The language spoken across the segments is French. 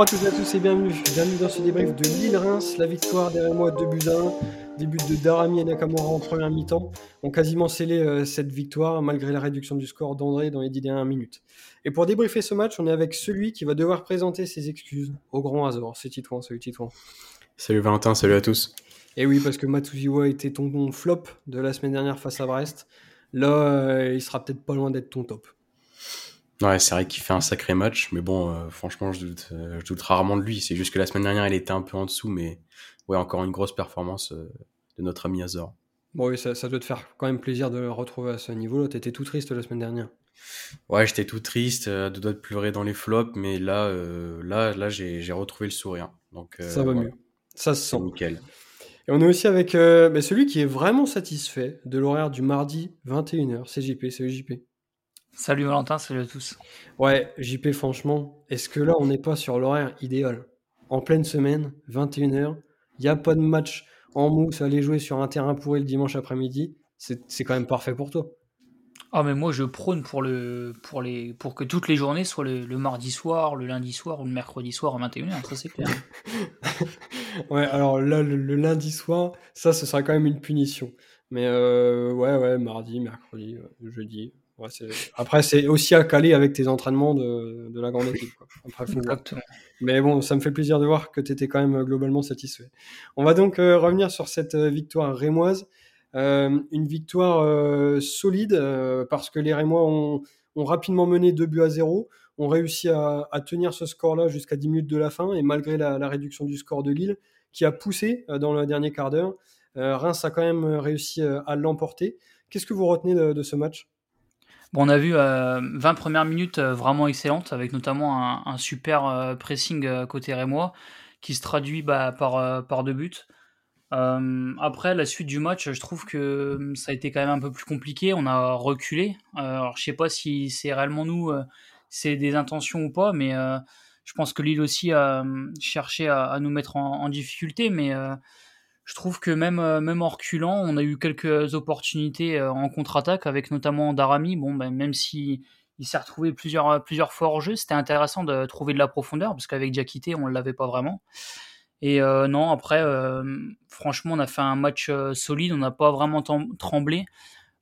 Bonjour à toutes et à tous et bienvenue. Bienvenue dans ce débrief de Lille-Reims. La victoire derrière moi, 2 buts à 1. Des buts de Darami et Nakamura en première mi-temps ont quasiment scellé euh, cette victoire malgré la réduction du score d'André dans les 10 dernières minutes. Et pour débriefer ce match, on est avec celui qui va devoir présenter ses excuses au grand hasard. C'est Titouan, salut Titouan. Salut Valentin, salut à tous. Et oui, parce que Matuziwa était ton flop de la semaine dernière face à Brest. Là, euh, il sera peut-être pas loin d'être ton top. Ouais, c'est vrai qu'il fait un sacré match, mais bon, euh, franchement, je doute, euh, je doute rarement de lui. C'est juste que la semaine dernière, il était un peu en dessous, mais ouais, encore une grosse performance de notre ami Azor. Bon, oui, ça, ça, doit te faire quand même plaisir de le retrouver à ce niveau-là. T'étais tout triste la semaine dernière. Ouais, j'étais tout triste, de doigt de pleurer dans les flops, mais là, là, là, j'ai retrouvé le sourire. Donc, ça va mieux. Ça se sent. Nickel. Et on est aussi avec euh, bah, celui qui est vraiment satisfait de l'horaire du mardi 21h. C'est JP, c'est JP. Salut Valentin, salut à tous. Ouais, JP, franchement, est-ce que là, on n'est pas sur l'horaire idéal? En pleine semaine, 21h, il n'y a pas de match en mousse, aller jouer sur un terrain pourri le dimanche après-midi, c'est quand même parfait pour toi. Ah mais moi je prône pour le pour les pour que toutes les journées soient le, mardi soir, le lundi soir ou le mercredi soir à 21h, ça c'est clair. ouais, alors là le, lundi soir, ça ce sera quand même une punition. Mais euh, ouais ouais, mardi, mercredi, euh, jeudi. Ouais, Après c'est aussi à caler avec tes entraînements de, de la grande équipe. Quoi. Mais bon, ça me fait plaisir de voir que tu étais quand même globalement satisfait. On va donc euh, revenir sur cette victoire rémoise. Euh, une victoire euh, solide euh, parce que les Rémois ont, rapidement mené 2 buts à 0, ont réussi à, tenir ce score-là jusqu'à 10 minutes de la fin et malgré la, réduction du score de Lille qui a poussé dans le dernier quart d'heure, Reims a quand même réussi à l'emporter. Qu'est-ce que vous retenez de, ce match? Bon, on a vu 20 premières minutes vraiment excellentes, avec notamment un, super pressing côté rémois, qui se traduit bah, par, par deux buts. Euh, après, la suite du match, je trouve que ça a été quand même un peu plus compliqué. On a reculé. Euh, alors, je sais pas si c'est réellement nous, euh, c'est des intentions ou pas, mais je pense que Lille aussi a cherché à, nous mettre en, difficulté. Mais je trouve que même, même en reculant, on a eu quelques opportunités en contre-attaque, avec notamment Darami. Bon, ben, même si il s'est retrouvé plusieurs, plusieurs fois hors jeu, c'était intéressant de trouver de la profondeur, parce qu'avec Diakité, on ne l'avait pas vraiment. Et euh, non, après, euh, franchement, on a fait un match euh, solide, on n'a pas vraiment tremblé,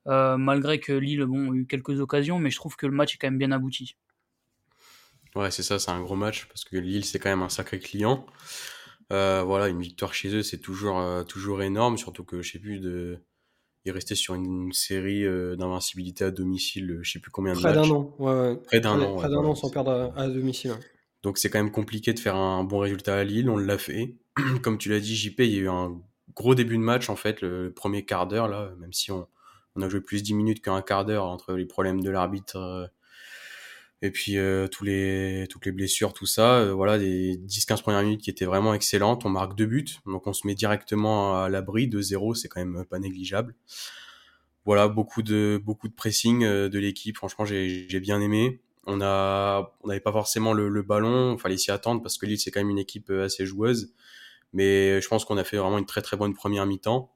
malgré que Lille bon, a eu quelques occasions, mais je trouve que le match est quand même bien abouti. Ouais, c'est ça, c'est un gros match, parce que Lille, c'est quand même un sacré client. Voilà, une victoire chez eux, c'est toujours, toujours énorme, surtout que je sais plus de. Il restait sur une, série d'invincibilité à domicile, je sais plus combien de Près d'un an, ouais, Près d'un an. Près d'un an sans perdre à, domicile. Donc c'est quand même compliqué de faire un bon résultat à Lille, on l'a fait. Comme tu l'as dit, JP, il y a eu un gros début de match en fait, le premier quart d'heure là, même si on, a joué plus 10 minutes qu'un quart d'heure entre les problèmes de l'arbitre euh, et puis euh, tous les, toutes les blessures, tout ça. Euh, voilà, des 10-15 premières minutes qui étaient vraiment excellentes. On marque deux buts, donc on se met directement à l'abri de 0, c'est quand même pas négligeable. Voilà, beaucoup de, beaucoup de pressing de l'équipe, franchement j'ai bien aimé. On a, n'avait pas forcément le, ballon, il fallait s'y attendre parce que Lille c'est quand même une équipe euh, assez joueuse. Mais je pense qu'on a fait vraiment une très très bonne première mi-temps.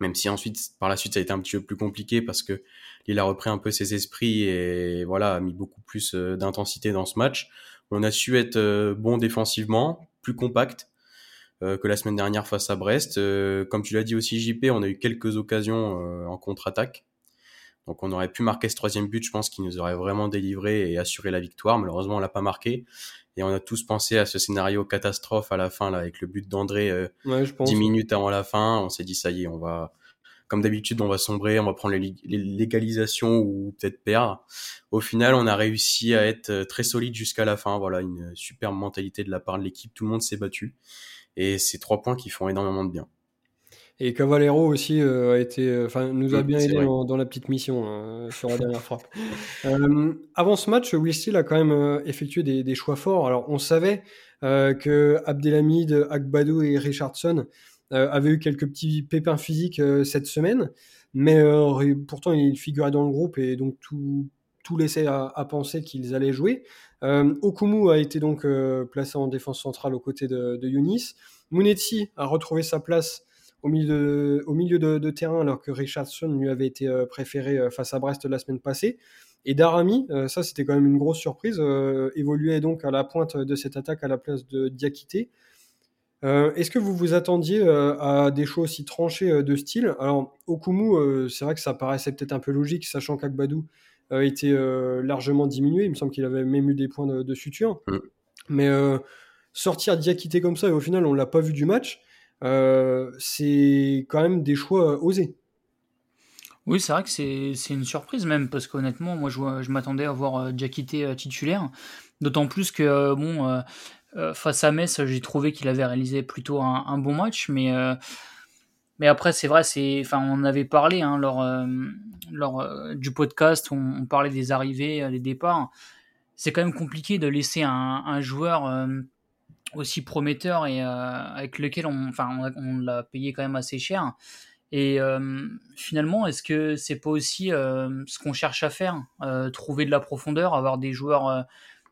Même si ensuite, par la suite, ça a été un petit peu plus compliqué parce que Lille a repris un peu ses esprits et voilà, a mis beaucoup plus euh, d'intensité dans ce match. On a su être euh, bon défensivement, plus compact que la semaine dernière face à Brest. Comme tu l'as dit aussi, JP, on a eu quelques occasions en contre-attaque donc on aurait pu marquer ce troisième but, je pense, qui nous aurait vraiment délivré et assuré la victoire. Malheureusement, on l'a pas marqué. Et on a tous pensé à ce scénario catastrophe à la fin, là, avec le but d'André euh, 10 minutes avant la fin. On s'est dit, ça y est, on va, comme d'habitude, on va sombrer, on va prendre les, légalisations ou peut-être perdre. Au final, on a réussi à être euh, très solide jusqu'à la fin. Voilà, une superbe mentalité de la part de l'équipe. Tout le monde s'est battu. Et c'est trois points qui font énormément de bien. Et Cavallero aussi euh, a été, euh, enfin, nous a bien aidé dans, la petite mission hein, sur la dernière frappe. Euh, avant ce match, Will Steele a quand même effectué des, choix forts. Alors, on savait que Abdelhamid, Agbadou et Richardson avaient eu quelques petits pépins physiques cette semaine, mais pourtant ils figuraient dans le groupe et donc tout, tout laissait à, penser qu'ils allaient jouer. Okumu a été donc placé en défense centrale aux côtés de, de Younis. Mounetti a retrouvé sa place au milieu, de, au milieu de, terrain alors que Richardson lui avait été euh, préféré euh, face à Brest la semaine passée. Et Darami, ça c'était quand même une grosse surprise, évoluait donc à la pointe de cette attaque à la place de Diakité. Est-ce que vous vous attendiez à des choix aussi tranchés de style? Alors, Okumu, c'est vrai que ça paraissait peut-être un peu logique, sachant qu'Akbadou était largement diminué. Il me semble qu'il avait même eu des points de, suture. Mm. Mais sortir Diakité comme ça, et au final, on l'a pas vu du match, c'est quand même des choix osés. Oui, c'est vrai que c'est une surprise même, parce qu'honnêtement, moi je, je m'attendais à voir Diakité titulaire. D'autant plus que, bon, face à Metz, j'ai trouvé qu'il avait réalisé plutôt un, bon match, mais. Mais après, c'est vrai, c'est, enfin, on avait parlé hein, lors, lors du podcast, on, on, parlait des arrivées, des départs. C'est quand même compliqué de laisser un, un joueur aussi prometteur et avec lequel on, enfin, on l'a payé quand même assez cher. Et euh, finalement, est-ce que c'est pas aussi euh, ce qu'on cherche à faire, euh, trouver de la profondeur, avoir des joueurs,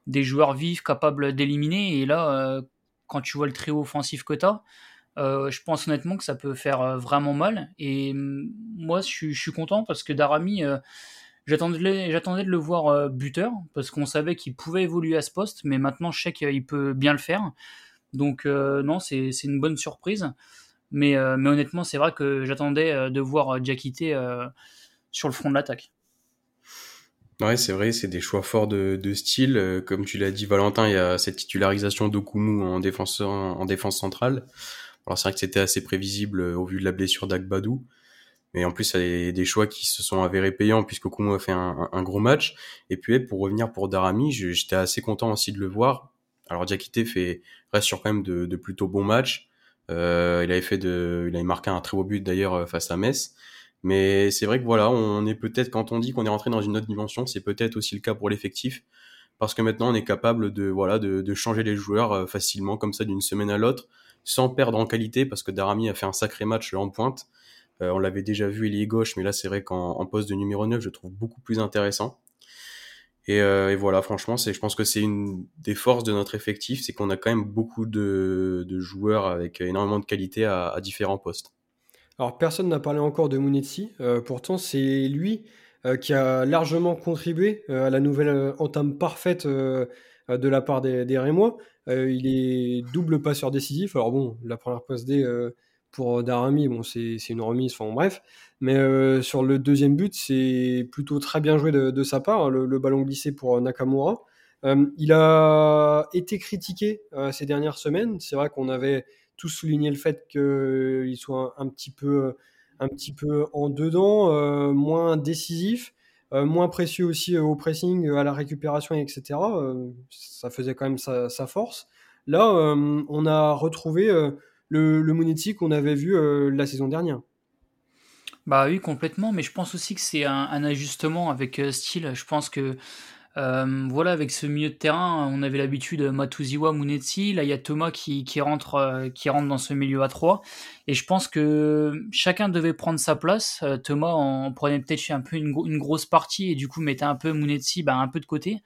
des joueurs vifs capables d'éliminer? Et là, quand tu vois le trio offensif que tu as, je pense honnêtement que ça peut faire vraiment mal. Et moi, je, suis content parce que Darami, j'attendais de le voir buteur parce qu'on savait qu'il pouvait évoluer à ce poste, mais maintenant je sais qu'il peut bien le faire. Donc non, c'est une bonne surprise. Mais, euh, mais honnêtement, c'est vrai que j'attendais euh, de voir Diakité euh, sur le front de l'attaque. Ouais, c'est vrai, c'est des choix forts de, de style. Comme tu l'as dit, Valentin, il y a cette titularisation d'Okumu en défense, en défense centrale. Alors c'est vrai que c'était assez prévisible au vu de la blessure d'Agbadou. Mais en plus, il y a des choix qui se sont avérés payants puisque Okumu a fait un, un, gros match. Et puis pour revenir pour Darami, j'étais assez content aussi de le voir. Alors Diakité fait reste sur quand même de, de plutôt bons matchs. Euh, il avait fait de, il avait marqué un très beau but d'ailleurs euh, face à Metz. Mais c'est vrai que voilà, on est peut-être quand on dit qu'on est rentré dans une autre dimension, c'est peut-être aussi le cas pour l'effectif, parce que maintenant on est capable de voilà de, de changer les joueurs euh, facilement comme ça d'une semaine à l'autre, sans perdre en qualité, parce que Darami a fait un sacré match en pointe. Euh, on l'avait déjà vu, il est gauche, mais là c'est vrai qu'en poste de numéro 9, je trouve beaucoup plus intéressant. Et, euh, et, voilà, franchement, c'est, je pense que c'est une des forces de notre effectif, c'est qu'on a quand même beaucoup de, joueurs avec énormément de qualité à, différents postes. Alors personne n'a parlé encore de Munetsi, euh, pourtant c'est lui qui a largement contribué à la nouvelle entame parfaite de la part des, des Rémois. il est double passeur décisif, alors bon, la première passe D pour Darami, bon c'est, une remise, enfin bref, mais euh, sur le deuxième but, c'est plutôt très bien joué de, sa part, le, ballon glissé pour Nakamura. Euh, il a été critiqué euh, ces dernières semaines. C'est vrai qu'on avait tous souligné le fait qu'il soit un, petit peu, un petit peu en dedans, moins décisif, moins précieux aussi au pressing, à la récupération, etc. ça faisait quand même sa, force. Là, on a retrouvé le, le qu'on avait vu la saison dernière. Bah oui, complètement, mais je pense aussi que c'est un, ajustement avec euh, style. Je pense que euh, voilà, avec ce milieu de terrain, on avait l'habitude de Matuziwa, Munetsi. Là, il y a Thomas qui, rentre, euh, qui rentre dans ce milieu à 3. Et je pense que chacun devait prendre sa place. Thomas en prenait peut-être un peu une, une, grosse partie et du coup mettait un peu Munetsi bah, un peu de côté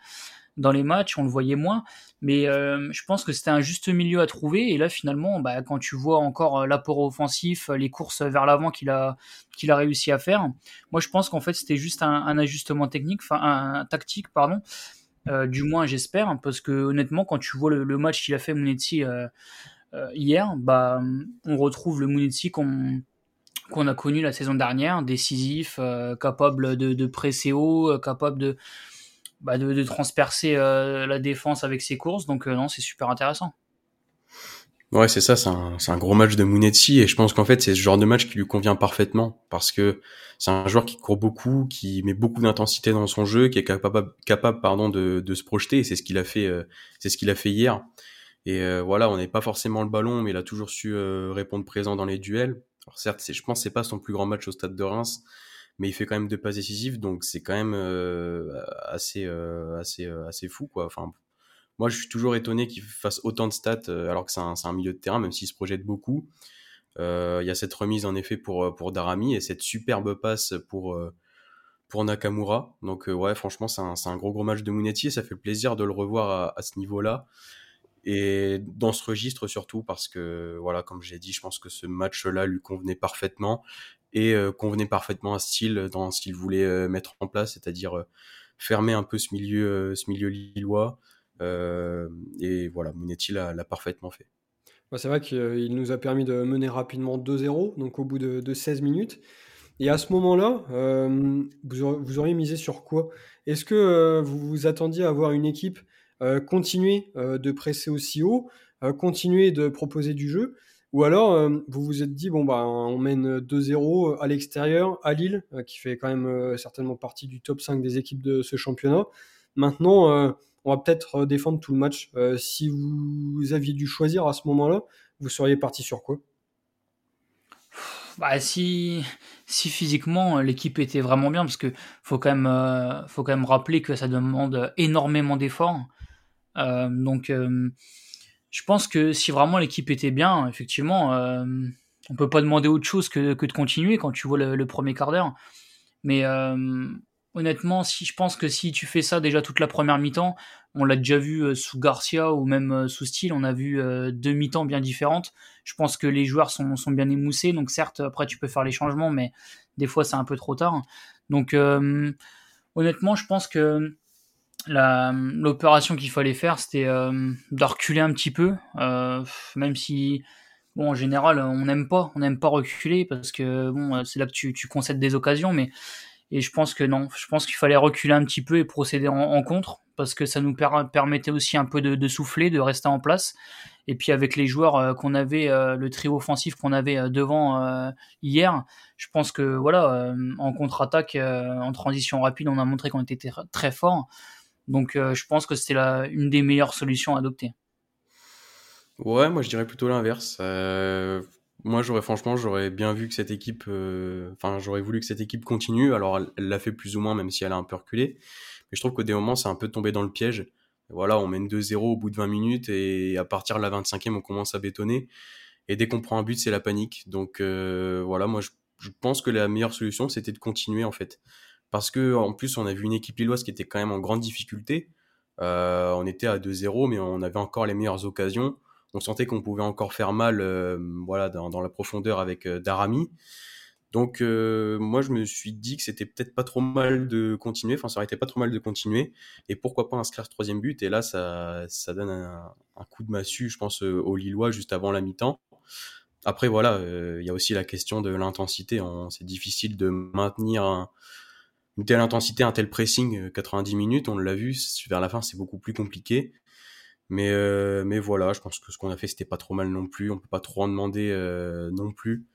dans les matchs, on le voyait moins. Mais euh, je pense que c'était un juste milieu à trouver. Et là, finalement, bah, quand tu vois encore euh, l'apport offensif, euh, les courses vers l'avant qu'il a, qu'il a réussi à faire, moi, je pense qu'en fait, c'était juste un, ajustement technique, un, tactique, pardon. du moins, j'espère, parce que honnêtement, quand tu vois le, match qu'il a fait Munetsi hier, bah, on retrouve le Munetsi qu'on qu'on a connu la saison dernière, décisif, capable de presser haut, capable de, bah, de, transpercer euh, la défense avec ses courses. Donc euh, non, c'est super intéressant. Ouais, c'est ça, c'est un, un, gros match de Munetsi et je pense qu'en fait c'est ce genre de match qui lui convient parfaitement parce que c'est un joueur qui court beaucoup, qui met beaucoup d'intensité dans son jeu, qui est capable, capable pardon de, de se projeter et c'est ce qu'il a fait, euh, c'est ce qu'il a fait hier. Et voilà, on n'est pas forcément le ballon, mais il a toujours su répondre présent dans les duels. Alors certes, je pense c'est pas son plus grand match au stade de Reims, mais il fait quand même deux passes décisives, donc c'est quand même euh, assez, euh, assez, euh, assez fou, quoi. Enfin, moi, je suis toujours étonné qu'il fasse autant de stats alors que c'est un, milieu de terrain, même s'il se projette beaucoup. Il y a cette remise en effet pour, pour Darami et cette superbe passe pour, pour Nakamura. Donc ouais, franchement, c'est un, un, gros gros match de Mounetti ça fait plaisir de le revoir à, à ce niveau-là. Et dans ce registre surtout parce que voilà, comme j'ai dit, je pense que ce match-là lui convenait parfaitement et euh, convenait parfaitement à style dans ce qu'il voulait euh, mettre en place, c'est-à-dire euh, fermer un peu ce milieu, ce milieu lillois. et voilà, Monetti l'a parfaitement fait. c'est vrai qu'il nous a permis de mener rapidement 2-0, donc au bout de, de 16 minutes. Et à ce moment-là, euh, vous, auriez, misé sur quoi? Est-ce que vous vous attendiez à avoir une équipe continuer de presser aussi haut, continuer de proposer du jeu? Ou alors vous vous êtes dit, bon, bah, on mène 2-0 à l'extérieur, à Lille, qui fait quand même certainement partie du top 5 des équipes de ce championnat. Maintenant, on va peut-être défendre tout le match. si vous aviez dû choisir à ce moment-là, vous seriez parti sur quoi? Bah, si, si physiquement l'équipe était vraiment bien, parce que faut quand même, euh, faut quand même rappeler que ça demande énormément d'efforts. Euh, donc, euh, je pense que si vraiment l'équipe était bien, effectivement, on peut pas demander autre chose que, que de continuer quand tu vois le, premier quart d'heure. Mais honnêtement, si je pense que si tu fais ça déjà toute la première mi-temps, on l'a déjà vu euh, sous Garcia ou même euh, sous Style, on a vu euh, deux mi-temps bien différentes. Je pense que les joueurs sont, sont, bien émoussés, donc certes, après tu peux faire les changements, mais des fois c'est un peu trop tard. Donc honnêtement, je pense que l'opération qu'il fallait faire, c'était de reculer un petit peu, même si bon en général on n'aime pas, on n'aime pas reculer parce que bon c'est là que tu, tu concèdes des occasions, mais et je pense que non, je pense qu'il fallait reculer un petit peu et procéder en, contre, parce que ça nous permettait aussi un peu de, souffler, de rester en place. Et puis avec les joueurs euh, qu'on avait, euh, le trio offensif qu'on avait euh, devant hier, je pense que voilà, en contre-attaque, en transition rapide, on a montré qu'on était très fort. Donc je pense que c'était une des meilleures solutions à adopter. Ouais, moi je dirais plutôt l'inverse. Moi, j'aurais franchement, j'aurais bien vu que cette équipe, euh, enfin, j'aurais voulu que cette équipe continue. Alors, elle l'a fait plus ou moins, même si elle a un peu reculé. Mais je trouve qu'au des moments, c'est un peu tombé dans le piège. voilà, on mène 2-0 au bout de 20 minutes et à partir de la 25e, on commence à bétonner. Et dès qu'on prend un but, c'est la panique. Donc euh, voilà, moi, je, pense que la meilleure solution, c'était de continuer en fait, parce que en plus, on a vu une équipe lilloise qui était quand même en grande difficulté. Euh, on était à 2-0, mais on avait encore les meilleures occasions on sentait qu'on pouvait encore faire mal euh, voilà dans, la profondeur avec euh, Darami. Donc euh, moi je me suis dit que c'était peut-être pas trop mal de continuer, enfin ça aurait été pas trop mal de continuer et pourquoi pas inscrire ce troisième but? Et là ça, ça donne un, coup de massue je pense aux Lillois juste avant la mi-temps. Après voilà, il y a aussi la question de l'intensité, c'est difficile de maintenir une telle intensité, un tel pressing 90 minutes, on l'a vu, vers la fin c'est beaucoup plus compliqué. Mais, euh, mais voilà, je pense que ce qu'on a fait, c'était pas trop mal non plus. On peut pas trop en demander euh, non plus.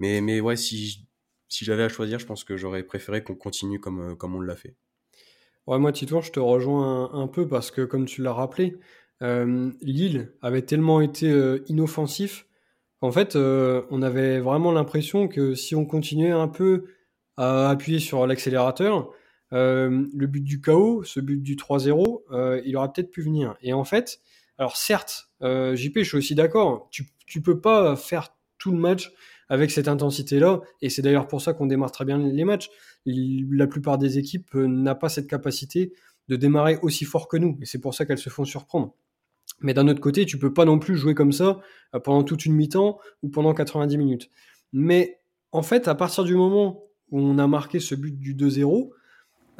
Mais, mais ouais, si, j'avais à choisir, je pense que j'aurais préféré qu'on continue comme, euh, comme on l'a fait. Ouais, moi, Tito, je te rejoins un, peu parce que, comme tu l'as rappelé, Lille avait tellement été inoffensif qu'en fait, on avait vraiment l'impression que si on continuait un peu appuyer sur l'accélérateur, euh, le but du chaos, ce but du 3-0, euh, il aurait peut-être pu venir. Et en fait, alors certes, euh, JP, je suis aussi d'accord, tu, tu peux pas faire tout le match avec cette intensité-là, et c'est d'ailleurs pour ça qu'on démarre très bien les matchs. La plupart des équipes n'a pas cette capacité de démarrer aussi fort que nous, et c'est pour ça qu'elles se font surprendre. Mais d'un autre côté, tu peux pas non plus jouer comme ça pendant toute une mi-temps ou pendant 90 minutes. Mais en fait, à partir du moment où on a marqué ce but du 2-0,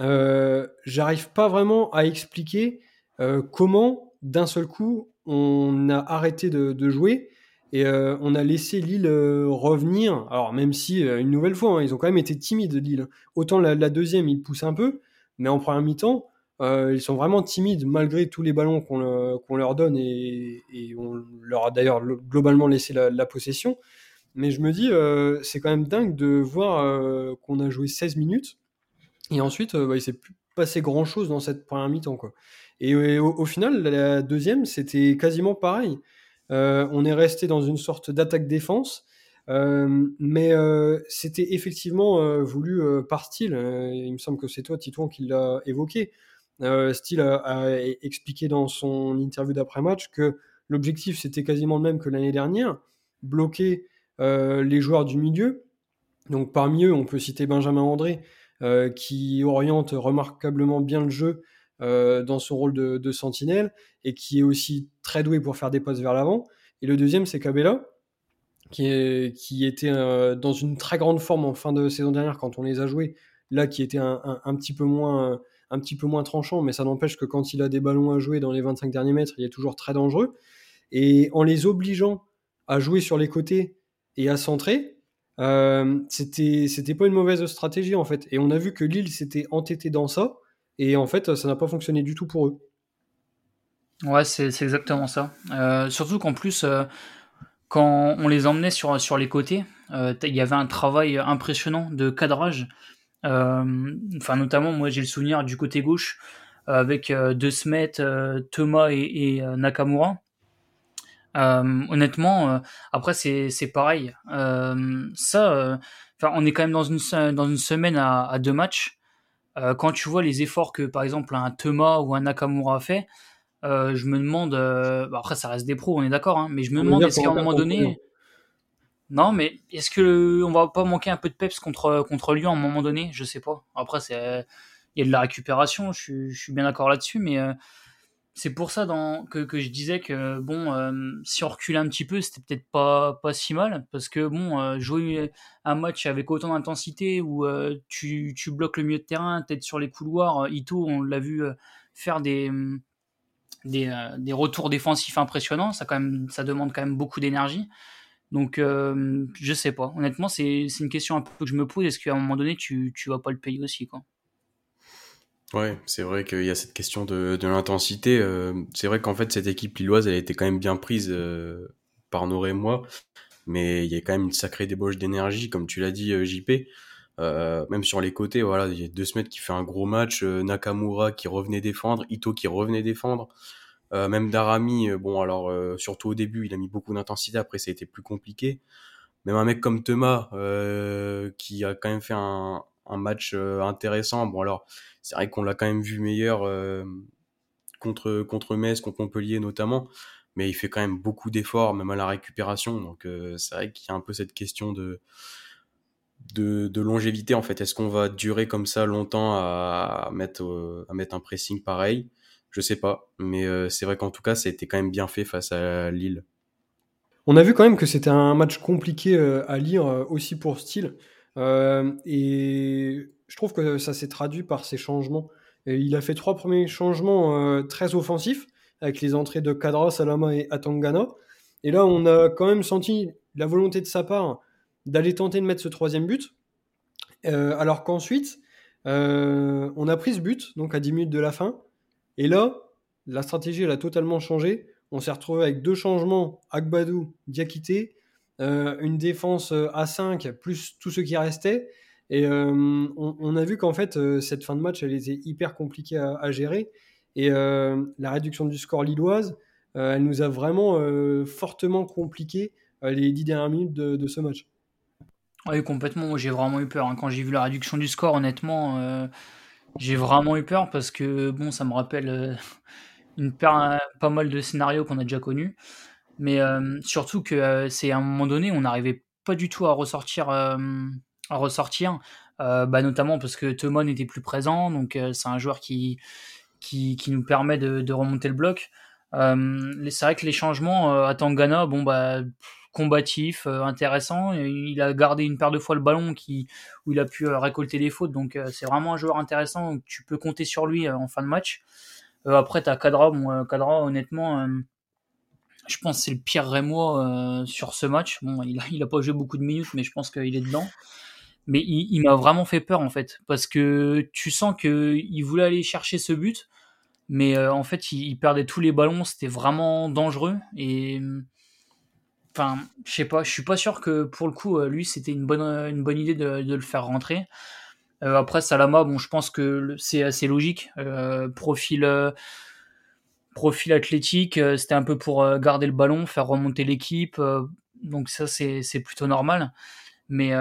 euh, j'arrive pas vraiment à expliquer euh, comment d'un seul coup on a arrêté de, jouer et euh, on a laissé Lille revenir. Alors même si une nouvelle fois, hein, ils ont quand même été timides Lille. Autant la, deuxième, ils poussent un peu, mais en première mi-temps, ils sont vraiment timides malgré tous les ballons qu'on leur donne et, on leur a d'ailleurs globalement laissé la, la, possession. Mais je me dis, c'est quand même dingue de voir qu'on a joué 16 minutes et ensuite, euh, bah, il s'est plus passé grand chose dans cette première mi-temps. Et, au, final, la deuxième, c'était quasiment pareil. Euh, on est resté dans une sorte d'attaque-défense, euh, mais c'était effectivement voulu par style. il me semble que c'est toi, Titouan, qui l'a évoqué. Style a, expliqué dans son interview d'après-match que l'objectif, c'était quasiment le même que l'année dernière, bloquer les joueurs du milieu. Donc parmi eux, on peut citer Benjamin André, euh, qui oriente remarquablement bien le jeu euh, dans son rôle de, sentinelle et qui est aussi très doué pour faire des passes vers l'avant. Et le deuxième, c'est Cabella, qui, était euh, dans une très grande forme en fin de saison dernière quand on les a joués, là qui était un, un, petit peu moins un petit peu moins tranchant, mais ça n'empêche que quand il a des ballons à jouer dans les 25 derniers mètres, il est toujours très dangereux. Et en les obligeant à jouer sur les côtés et à centrer, euh, c'était c'était pas une mauvaise stratégie en fait. Et on a vu que Lille s'était entêté dans ça, et en fait, ça n'a pas fonctionné du tout pour eux. Ouais, c'est exactement ça. Euh, surtout qu'en plus, euh, quand on les emmenait sur, sur les côtés, il y avait un travail impressionnant de cadrage. Enfin, notamment, moi, j'ai le souvenir du côté gauche avec De Smet, Thomas et, Nakamura. Honnêtement, après, c'est pareil. ça, enfin, on est quand même dans une, dans une semaine à, à deux matchs. quand tu vois les efforts que, par exemple, un Thomas ou un Nakamura a fait, euh, je me demande, euh, bah, après ça reste des pros, on est d'accord, hein, mais je me demande est-ce qu'à un moment donné, non, mais est-ce que on va pas manquer un peu de peps contre contre Lyon à un moment donné? Je sais pas. Après, c'est il y a de la récupération, je, suis bien d'accord là-dessus, mais euh, c'est pour ça que, je disais que bon, si on recule un petit peu, c'était peut-être pas si mal, parce que bon, jouer un match avec autant d'intensité où tu, tu bloques le milieu de terrain, peut-être sur les couloirs, Ito, on l'a vu faire des euh, des, retours défensifs impressionnants. Ça, demande quand même beaucoup d'énergie. Donc, euh, je sais pas. Honnêtement, c'est une question un peu que je me pose. Est-ce qu'à un moment donné, tu, tu vas pas le payer aussi Ouais, c'est vrai qu'il y a cette question de, l'intensité. Euh, c'est vrai qu'en fait, cette équipe lilloise, elle a été quand même bien prise par Noré et moi. Mais il y a quand même une sacrée débauche d'énergie, comme tu l'as dit, JP. Euh, même sur les côtés, voilà, il y a deux semaines qui fait un gros match, euh, Nakamura qui revenait défendre, Ito qui revenait défendre, euh, même Darami, bon alors surtout au début, il a mis beaucoup d'intensité, après ça a été plus compliqué. Même un mec comme Thomas qui a quand même fait un, un match intéressant. Bon alors, c'est vrai qu'on l'a quand même vu meilleur contre contre Metz, contre Montpellier notamment, mais il fait quand même beaucoup d'efforts, même à la récupération. Donc c'est vrai qu'il y a un peu cette question de de, longévité en fait Est-ce qu'on va durer comme ça longtemps à, mettre, euh, à mettre un pressing pareil? Je sais pas, mais euh, c'est vrai qu'en tout cas, ça a été quand même bien fait face à Lille. On a vu quand même que c'était un match compliqué euh, à lire aussi pour style. et je trouve que ça s'est traduit par ses changements. il a fait trois premiers changements très offensifs avec les entrées de Kadra, Salama et Atangana. Et là, on a quand même senti la volonté de sa part d'aller tenter de mettre ce troisième but. Euh, alors qu'ensuite, euh, on a pris ce but, donc à 10 minutes de la fin. Et là, la stratégie, elle a totalement changé. On s'est retrouvé avec deux changements, Agbadou, Diakité, euh, une défense à 5, plus tout ce qui restait. Et on, a vu qu'en fait, cette fin de match, elle était hyper compliquée à, gérer. Et la réduction du score lilloise, elle nous a vraiment fortement compliqué les dix dernières minutes de ce match. Oui, complètement. j'ai vraiment eu peur. Hein. Quand j'ai vu la réduction du score, honnêtement, euh, j'ai vraiment eu peur parce que bon, ça me rappelle euh, une pas mal de scénarios qu'on a déjà connus. Mais euh, surtout que c'est à un moment donné, on n'arrivait pas du tout à ressortir, à ressortir, bah, notamment parce que Thomas n'était plus présent. Donc c'est un joueur qui, qui, nous permet de, remonter le bloc. c'est vrai que les changements à Tangana, bon bah combatif, euh, intéressant. Il a gardé une paire de fois le ballon qui, où il a pu euh, récolter des fautes. Donc euh, c'est vraiment un joueur intéressant. Tu peux compter sur lui en fin de match. après, tu as Kadra. Bon, Kadra, honnêtement, je pense que c'est le pire Rémois sur ce match. Bon, il a, il a pas joué beaucoup de minutes, mais je pense qu'il est dedans. Mais il, m'a vraiment fait peur en fait, parce que tu sens qu'il voulait aller chercher ce but, mais en fait il, il, perdait tous les ballons, c'était vraiment dangereux. Et Enfin, je sais pas, je suis pas sûr que pour le coup, euh, lui, c'était une bonne, une bonne idée de, le faire rentrer. Euh, après, Salama, bon, je pense que c'est assez logique. Euh, profil, profil athlétique, c'était un peu pour garder le ballon, faire remonter l'équipe. donc ça, c'est plutôt normal. Mais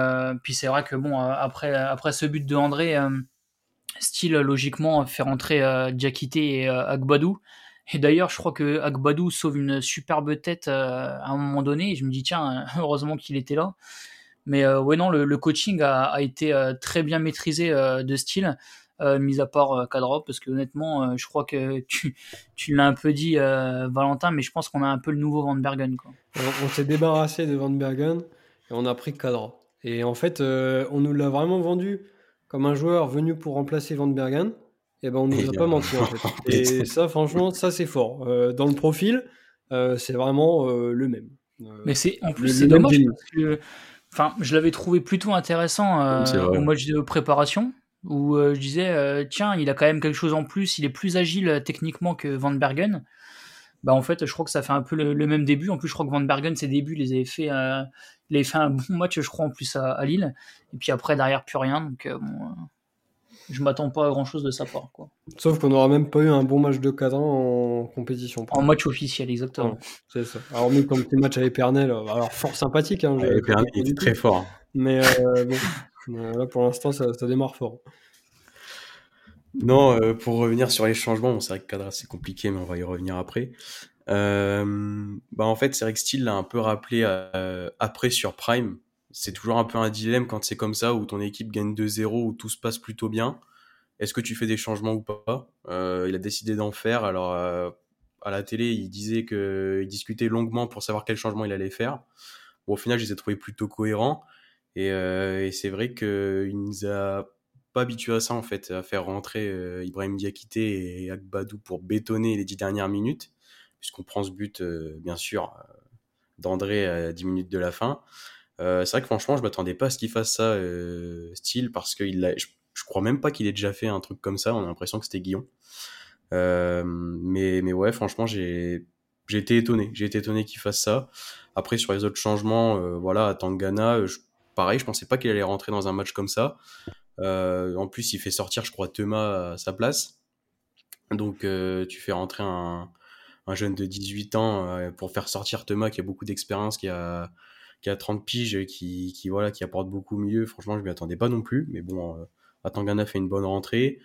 puis c'est vrai que bon, après, ce but de André, style logiquement fait rentrer Diakité et Agbadou. Et d'ailleurs, je crois que Agbadou sauve une superbe tête euh, à un moment donné. Je me dis, tiens, heureusement qu'il était là. Mais euh, ouais, non, le, coaching a, été euh, très bien maîtrisé de style, mis à part Kadrop, parce que honnêtement, je crois que tu, tu l'as un peu dit, Valentin, mais je pense qu'on a un peu le nouveau Van Bergen. Quoi. On, s'est débarrassé de Van Bergen et on a pris Kadrop. Et en fait, on nous l'a vraiment vendu comme un joueur venu pour remplacer Van Bergen. eh ben on nous a pas menti en fait. Et ça, franchement, ça c'est fort. dans le profil, c'est vraiment le même. Mais c'est en plus c'est dommage parce que, enfin, je l'avais trouvé plutôt intéressant au match de préparation où je disais tiens, il a quand même quelque chose en plus, il est plus agile techniquement que Van Bergen bah en fait, je crois que ça fait un peu le, même début. En plus, je crois que Van Bergen, ses débuts, il les avait fait, euh, il avait fait un bon match, je crois, en plus à, Lille. Et puis après, derrière, plus rien. Donc, euh, bon, euh, je m'attends pas à grand chose de sa part. Quoi. Sauf qu'on n'aura même pas eu un bon match de cadran en compétition. En match officiel, exactement. c'est ça. Alors, nous, comme petit match avec Pernel, alors fort sympathique. Hein, il est très fort. Mais bon, pour l'instant, ça, démarre fort. Non, euh, pour revenir sur les changements, c'est vrai que Cadra c'est compliqué, mais on va y revenir après. Euh, bah en fait, c'est vrai que Steele l'a un peu rappelé euh, après sur Prime. C'est toujours un peu un dilemme quand c'est comme ça, où ton équipe gagne 2-0, où tout se passe plutôt bien. Est-ce que tu fais des changements ou pas? Il a décidé d'en faire. Alors à la télé, il disait que il discutait longuement pour savoir quel changement il allait faire. Au final, je les ai trouvés plutôt cohérents. Et, et c'est vrai qu'il nous a pas habitué à ça en fait, à faire rentrer euh, Ibrahim Diakité et Agbadou pour bétonner les dix dernières minutes, puisqu'on prend ce but euh, bien sûr euh, d'André à 10 minutes de la fin. c'est vrai que franchement, je m'attendais pas à ce qu'il fasse ça, style, parce que je, crois même pas qu'il ait déjà fait un truc comme ça. On a l'impression que c'était Guillon. mais, mais ouais, franchement, j'ai j'ai été étonné. J'ai été étonné qu'il fasse ça. Après, sur les autres changements, voilà, à Tangana, je, pareil, je pensais pas qu'il allait rentrer dans un match comme ça. Euh, en plus, il fait sortir, je crois, Thomas à sa place. Donc, euh, tu fais rentrer un, jeune de 18 ans euh, pour faire sortir Thomas qui a beaucoup d'expérience, qui a, qui a 30 piges, qui, voilà, qui apporte beaucoup mieux. Franchement, je m'y attendais pas non plus. Mais bon, Atangana fait une bonne rentrée.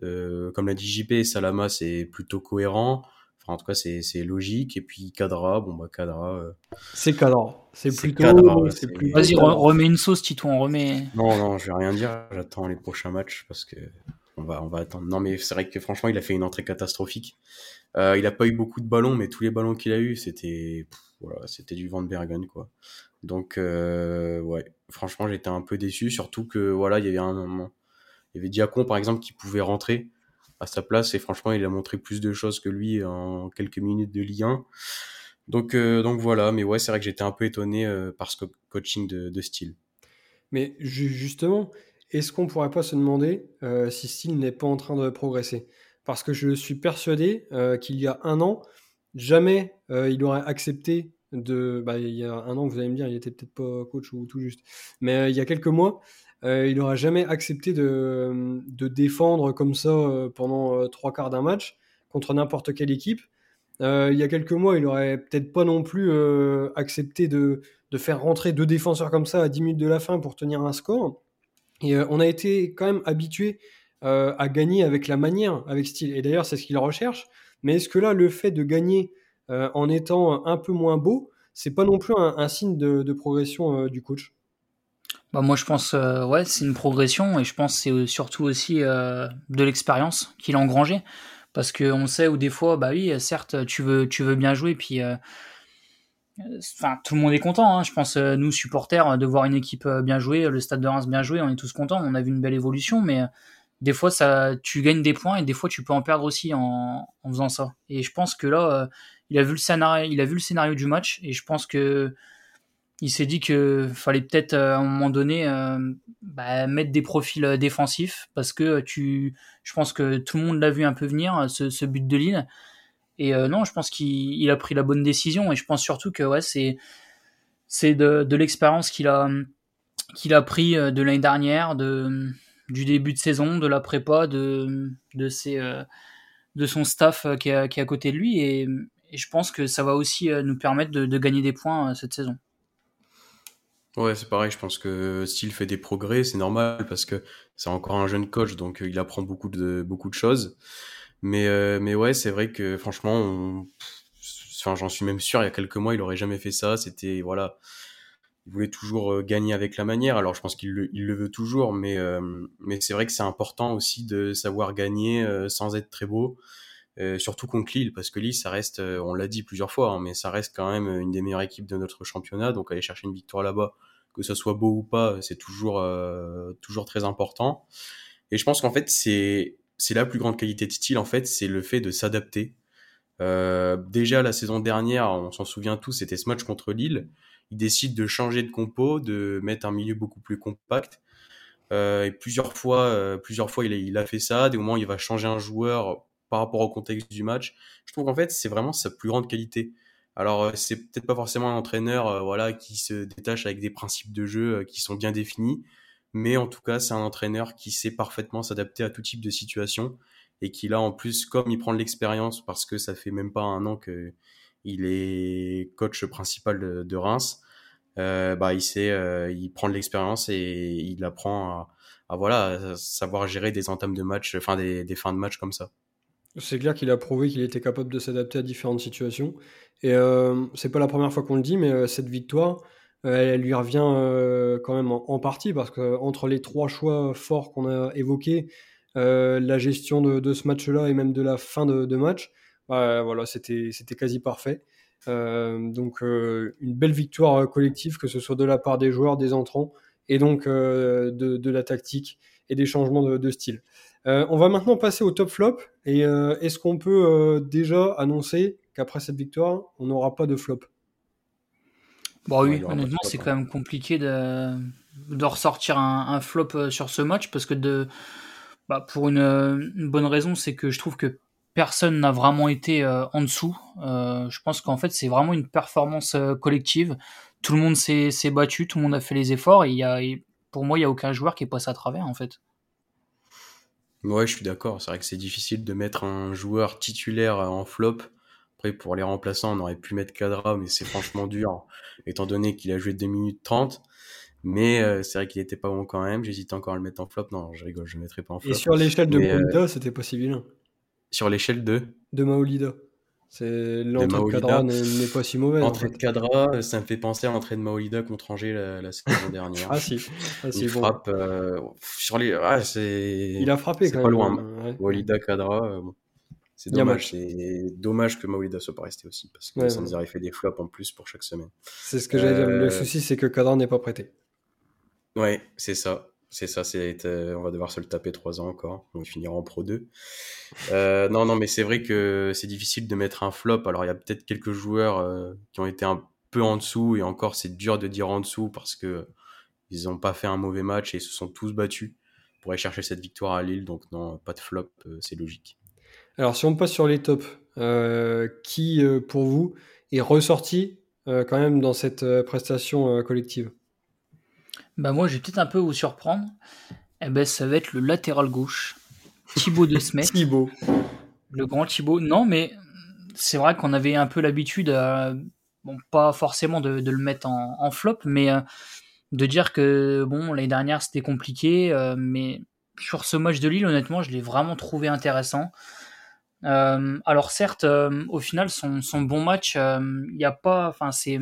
comme l'a dit JP, Salama, c'est plutôt cohérent en tout cas, c'est logique. Et puis Cadra, bon bah Cadra. Euh, c'est Cadra. C'est plutôt. Vas-y, remets une sauce, Tito, on remet. Non, non, je vais rien dire. J'attends les prochains matchs parce que on va, on va attendre. Non, mais c'est vrai que franchement, il a fait une entrée catastrophique. Euh, il a pas eu beaucoup de ballons, mais tous les ballons qu'il a eu, c'était voilà, c'était du Van Bergen quoi. Donc euh, ouais, franchement, j'étais un peu déçu, surtout que voilà, il y avait un moment, il y avait Diacon par exemple qui pouvait rentrer à sa place et franchement il a montré plus de choses que lui en quelques minutes de Ligue 1. Donc, euh, donc voilà, mais ouais, c'est vrai que j'étais un peu étonné euh, par ce coaching de, style. Mais justement, est-ce qu'on pourrait pas se demander euh, si style n'est pas en train de progresser? Parce que je suis persuadé qu'il y a un an, jamais il aurait accepté de. Bah, il y a un an, vous allez me dire, il était peut-être pas coach ou tout juste, mais il y a quelques mois, euh, il n'aura jamais accepté de, défendre comme ça euh, pendant euh, trois quarts d'un match contre n'importe quelle équipe. il y a quelques mois, il aurait peut-être pas non plus accepté de, faire rentrer deux défenseurs comme ça à 10 minutes de la fin pour tenir un score. On a été quand même habitué à gagner avec la manière, avec style. Et d'ailleurs, c'est ce qu'il recherche. Mais est-ce que là, le fait de gagner en étant un peu moins beau, c'est pas non plus un, signe de progression du coach? Bah moi je pense euh, ouais c'est une progression et je pense c'est euh, surtout aussi euh, de l'expérience qu'il a engrangé parce que on sait où des fois bah oui certes tu veux tu veux bien jouer puis enfin tout le monde est content hein. je pense nous supporters de voir une équipe bien jouer le stade de Reims bien jouer on est tous contents on a vu une belle évolution mais des fois ça tu gagnes des points et des fois tu peux en perdre aussi en, en faisant ça et je pense que là il a vu le scénario il a vu le scénario du match et je pense que il s'est dit que fallait peut-être euh, à un moment donné euh, bah, mettre des profils euh, défensifs parce que tu, je pense que tout le monde l'a vu un peu venir ce, but de Lille. Et non, je pense qu'il a pris la bonne décision et je pense surtout que c'est de, l'expérience qu'il a qu'il pris de l'année dernière, de du début de saison, de la prépa, de son staff qui est, à côté de lui et, je pense que ça va aussi nous permettre de gagner des points cette saison. Ouais, c'est pareil, je pense que s'il fait des progrès, c'est normal parce que c'est encore un jeune coach, donc euh, il apprend beaucoup de, beaucoup de choses. Mais, euh, mais ouais, c'est vrai que franchement, enfin, j'en suis même sûr, il y a quelques mois, il aurait jamais fait ça. C'était, voilà, il voulait toujours euh, gagner avec la manière. Alors je pense qu'il le, veut toujours, mais, mais c'est vrai que c'est important aussi de savoir gagner sans être très beau. Surtout contre Lille, parce que Lille, ça reste, on l'a dit plusieurs fois, hein, mais ça reste quand même une des meilleures équipes de notre championnat. Donc aller chercher une victoire là-bas, que ça soit beau ou pas, c'est toujours, toujours très important. Et je pense qu'en fait, c'est c'est la plus grande qualité de style en fait, c'est le fait de s'adapter. Euh, déjà la saison dernière, on s'en souvient tous, c'était ce match contre Lille. Il décide de changer de compo, de mettre un milieu beaucoup plus compact. Euh, et plusieurs fois, euh, plusieurs fois, il a, il a fait ça. Des moments, il va changer un joueur par rapport au contexte du match. Je trouve qu'en fait, c'est vraiment sa plus grande qualité. Alors, euh, c'est peut-être pas forcément un entraîneur, euh, voilà, qui se détache avec des principes de jeu euh, qui sont bien définis, mais en tout cas, c'est un entraîneur qui sait parfaitement s'adapter à tout type de situation et qui là, en plus, comme il prend de l'expérience, parce que ça fait même pas un an que il est coach principal de, Reims, bah, il sait, il prend de l'expérience et il apprend à, voilà, à savoir gérer des entames de match, enfin des fins de match comme ça. C'est clair qu'il a prouvé qu'il était capable de s'adapter à différentes situations. Et euh, c'est pas la première fois qu'on le dit, mais euh, cette victoire, euh, elle, lui revient euh, quand même en, partie parce que entre les trois choix forts qu'on a évoqués, la gestion de, ce match-là et même de la fin de, match, bah, voilà, c'était c'était quasi parfait. donc une belle victoire collective, que ce soit de la part des joueurs, des entrants, et donc de la tactique et des changements de, de style. Euh, on va maintenant passer au top flop. Et euh, est-ce qu'on peut euh, déjà annoncer qu'après cette victoire, on n'aura pas de flop? Bon, oui, ouais, honnêtement, c'est quand même compliqué de, de ressortir un, un, flop sur ce match parce que de, bah, pour une, une, bonne raison, c'est que je trouve que personne n'a vraiment été euh, en dessous. Euh, je pense qu'en fait, c'est vraiment une performance euh, collective. Tout le monde s'est battu, tout le monde a fait les efforts et, il y a, et pour moi, il n'y a aucun joueur qui est passé à travers en fait. Ouais, je suis d'accord. C'est vrai que c'est difficile de mettre un joueur titulaire en flop. Après, pour les remplaçants, on aurait pu mettre Cadra, mais c'est franchement dur, étant donné qu'il a joué 2 minutes 30. Mais euh, c'est vrai qu'il était pas bon quand même. J'hésite encore à le mettre en flop. Non, je rigole, je le mettrai pas en flop. Et sur l'échelle de Maolida, euh... c'était pas si vilain. Sur l'échelle de De Maolida. C'est l'entrée de Cadra n'est pas si mauvaise. L'entrée en fait. de Cadra, ça me fait penser à l'entrée de Maolida contre Angers la, la saison dernière. ah si, ah, il bon. frappe euh, sur les. Ah, c'est. Il a frappé quand pas même. loin. Ouais. Maolida, Cadra. Euh, bon. C'est dommage. C'est dommage que Maolida soit pas resté aussi parce que ouais, ça nous aurait fait des flops en plus pour chaque semaine. C'est ce que j'allais dire. Le souci, c'est que Cadra n'est pas prêté. Ouais, c'est ça. C'est ça, c'est euh, on va devoir se le taper trois ans encore. On finira en Pro 2. Euh, non, non, mais c'est vrai que c'est difficile de mettre un flop. Alors, il y a peut-être quelques joueurs euh, qui ont été un peu en dessous, et encore, c'est dur de dire en dessous parce que ils n'ont pas fait un mauvais match et ils se sont tous battus pour aller chercher cette victoire à Lille. Donc, non, pas de flop, c'est logique. Alors, si on passe sur les tops, qui pour vous est ressorti quand même dans cette prestation collective? Bah moi, je vais peut-être un peu vous surprendre. Eh ben, ça va être le latéral gauche, Thibaut de Smet. Thibaut. Le grand Thibaut. Non, mais c'est vrai qu'on avait un peu l'habitude, euh, bon, pas forcément de, de le mettre en, en flop, mais euh, de dire que bon, l'année dernière c'était compliqué, euh, mais sur ce match de Lille, honnêtement, je l'ai vraiment trouvé intéressant. Euh, alors certes, euh, au final, son, son bon match, il euh, y a pas, enfin c'est,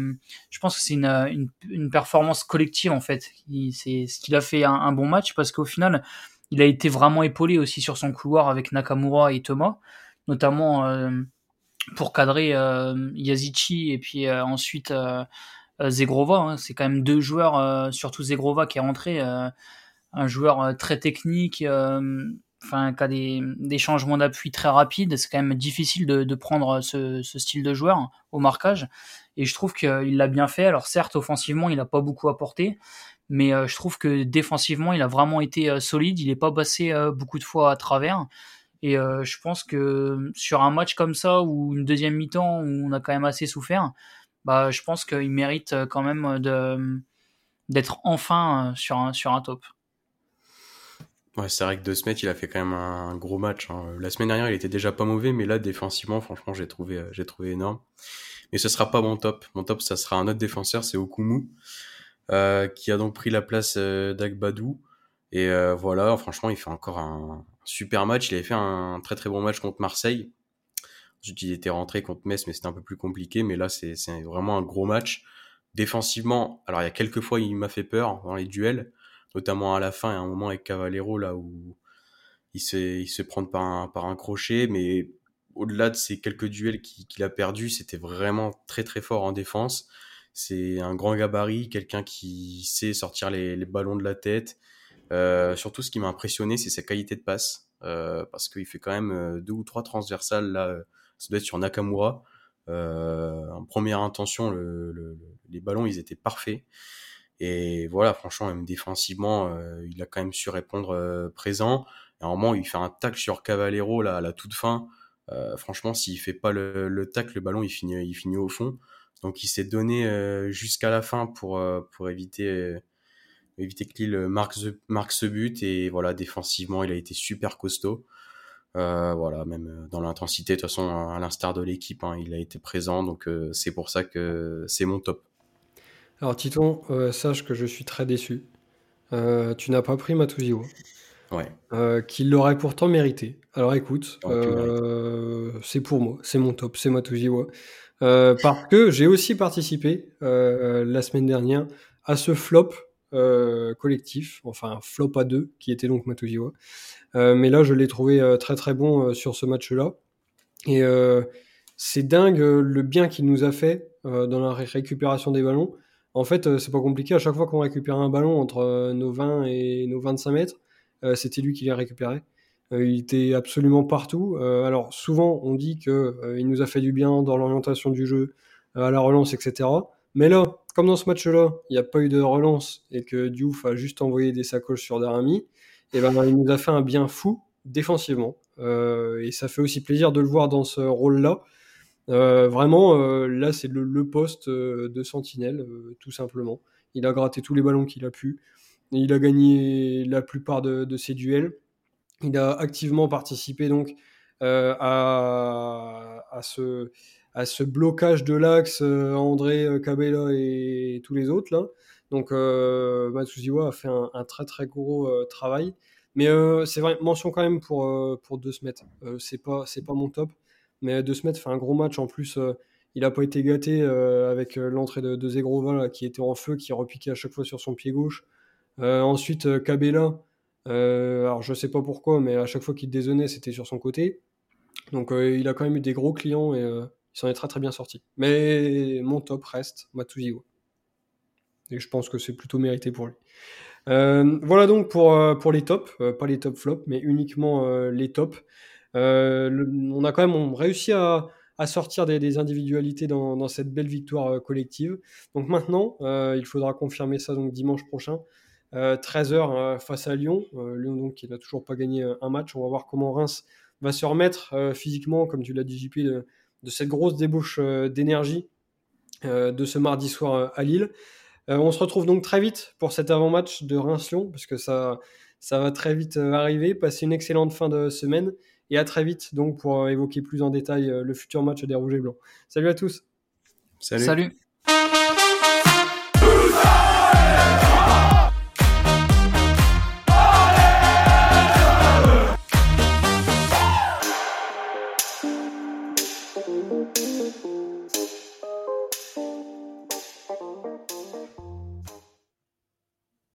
je pense que c'est une, une, une, performance collective en fait. C'est ce qu'il a fait un, un, bon match parce qu'au final, il a été vraiment épaulé aussi sur son couloir avec Nakamura et Thomas, notamment euh, pour cadrer Yazici et puis ensuite Zegrova. Hein. C'est quand même deux joueurs, surtout Zegrova qui est rentré, un joueur très technique enfin, qui a des, des changements d'appui très rapides, c'est quand même difficile de, de prendre ce, ce, style de joueur au marquage. Et je trouve qu'il l'a bien fait. Alors certes, offensivement, il n'a pas beaucoup apporté, mais euh, je trouve que défensivement, il a vraiment été euh, solide. Il n'est pas passé euh, beaucoup de fois à travers. Et je pense que sur un match comme ça, ou une deuxième mi-temps où on a quand même assez souffert, bah, je pense qu'il mérite quand même de d'être enfin sur un, sur un top. Ouais, c'est vrai que De Smet, il a fait quand même un gros match. Hein. La semaine dernière, il était déjà pas mauvais, mais là, défensivement, franchement, j'ai trouvé, j'ai trouvé énorme. Mais ce sera pas mon top. Mon top, ça sera un autre défenseur, c'est Okumu, euh, qui a donc pris la place euh, d'Agbadou. Et euh, voilà, franchement, il fait encore un super match. Il avait fait un très très bon match contre Marseille. Ensuite, il était rentré contre Metz, mais c'était un peu plus compliqué. Mais là, c'est vraiment un gros match. Défensivement, alors il y a quelques fois, il m'a fait peur dans les duels notamment à la fin, a un moment avec Cavallero là où il se, il se prend par un, par un crochet, mais au-delà de ces quelques duels qu'il qu a perdus, c'était vraiment très très fort en défense. C'est un grand gabarit, quelqu'un qui sait sortir les, les, ballons de la tête. Euh, surtout, ce qui m'a impressionné, c'est sa qualité de passe. parce qu'il fait quand même deux ou trois transversales là. Ça doit être sur Nakamura. en première intention, les ballons ils étaient parfaits. Et voilà, franchement, même défensivement, il a quand même su répondre présent. À un moment, il fait un tacle sur Cavallero là, à la toute fin. Euh, franchement, s'il fait pas le, le le ballon il finit, il finit au fond. Donc il s'est donné euh, jusqu'à la fin pour, euh, pour éviter, éviter que Lille marque, marque ce but. Et voilà, défensivement, il a été super costaud. voilà, même dans l'intensité, de toute façon, à l'instar de l'équipe, hein, il a été présent. Donc c'est pour ça que c'est mon top. Alors Titon, sache que je suis très déçu. tu n'as pas pris Matuzio. Ouais. Euh, qu'il l'aurait pourtant mérité. Alors écoute, euh, c'est pour moi, c'est mon top, c'est Matujiwa. Euh, parce que j'ai aussi participé euh, la semaine dernière à ce flop collectif, enfin flop à deux, qui était donc Matujiwa. mais là, je l'ai trouvé très très bon sur ce match-là. Et c'est dingue le bien qu'il nous a fait dans la récupération des ballons. En fait, c'est pas compliqué. À chaque fois qu'on récupère un ballon entre nos 20 et nos 25 mètres, euh, c'était lui qui l'a récupéré. Euh, il était absolument partout. Euh, alors souvent, on dit que il nous a fait du bien dans l'orientation du jeu, à la relance, etc. Mais là, comme dans ce match-là, il n'y a pas eu de relance et que Diouf a juste envoyé des sacoches sur Darami, et eh ben il nous a fait un bien fou défensivement. Euh, et ça fait aussi plaisir de le voir dans ce rôle-là. Euh, vraiment, euh, là, c'est le, poste de sentinelle, tout simplement. Il a gratté tous les ballons qu'il a pu. Il a gagné la plupart de, ses duels. Il a activement participé donc euh, à, ce, blocage de l'axe euh, André euh, Cabella et tous les autres là. Donc euh, Matsuziwa a fait un, très très gros travail. Mais c'est vrai, mention quand même pour, pour De Smet. c'est pas, pas mon top. Mais De Smet fait un gros match. En plus, il n'a pas été gâté avec l'entrée de, de Zegrova qui était en feu, qui repiquait à chaque fois sur son pied gauche. Euh, ensuite, euh, Cabella, euh, alors je sais pas pourquoi, mais à chaque fois qu'il dézonnait, c'était sur son côté. Donc il a quand même eu des gros clients et il s'en est très très bien sorti. Mais mon top reste Matuziwa. Et je pense que c'est plutôt mérité pour lui. voilà donc pour, pour les tops, pas les top flops, mais uniquement les tops. On a quand même réussi à, sortir des, individualités dans, cette belle victoire collective. Donc maintenant, il faudra confirmer ça donc dimanche prochain 13h euh, euh, face à Lyon. Euh, Lyon, donc, qui n'a toujours pas gagné un match. On va voir comment Reims va se remettre physiquement, comme tu l'as dit, JP, de, cette grosse débauche d'énergie de ce mardi soir à Lille. on se retrouve donc très vite pour cet avant-match de Reims-Lyon, parce que ça, ça va très vite arriver. Passer une excellente fin de semaine et à très vite donc pour évoquer plus en détail le futur match des Rouges et Blancs. Salut à tous. Salut. Salut.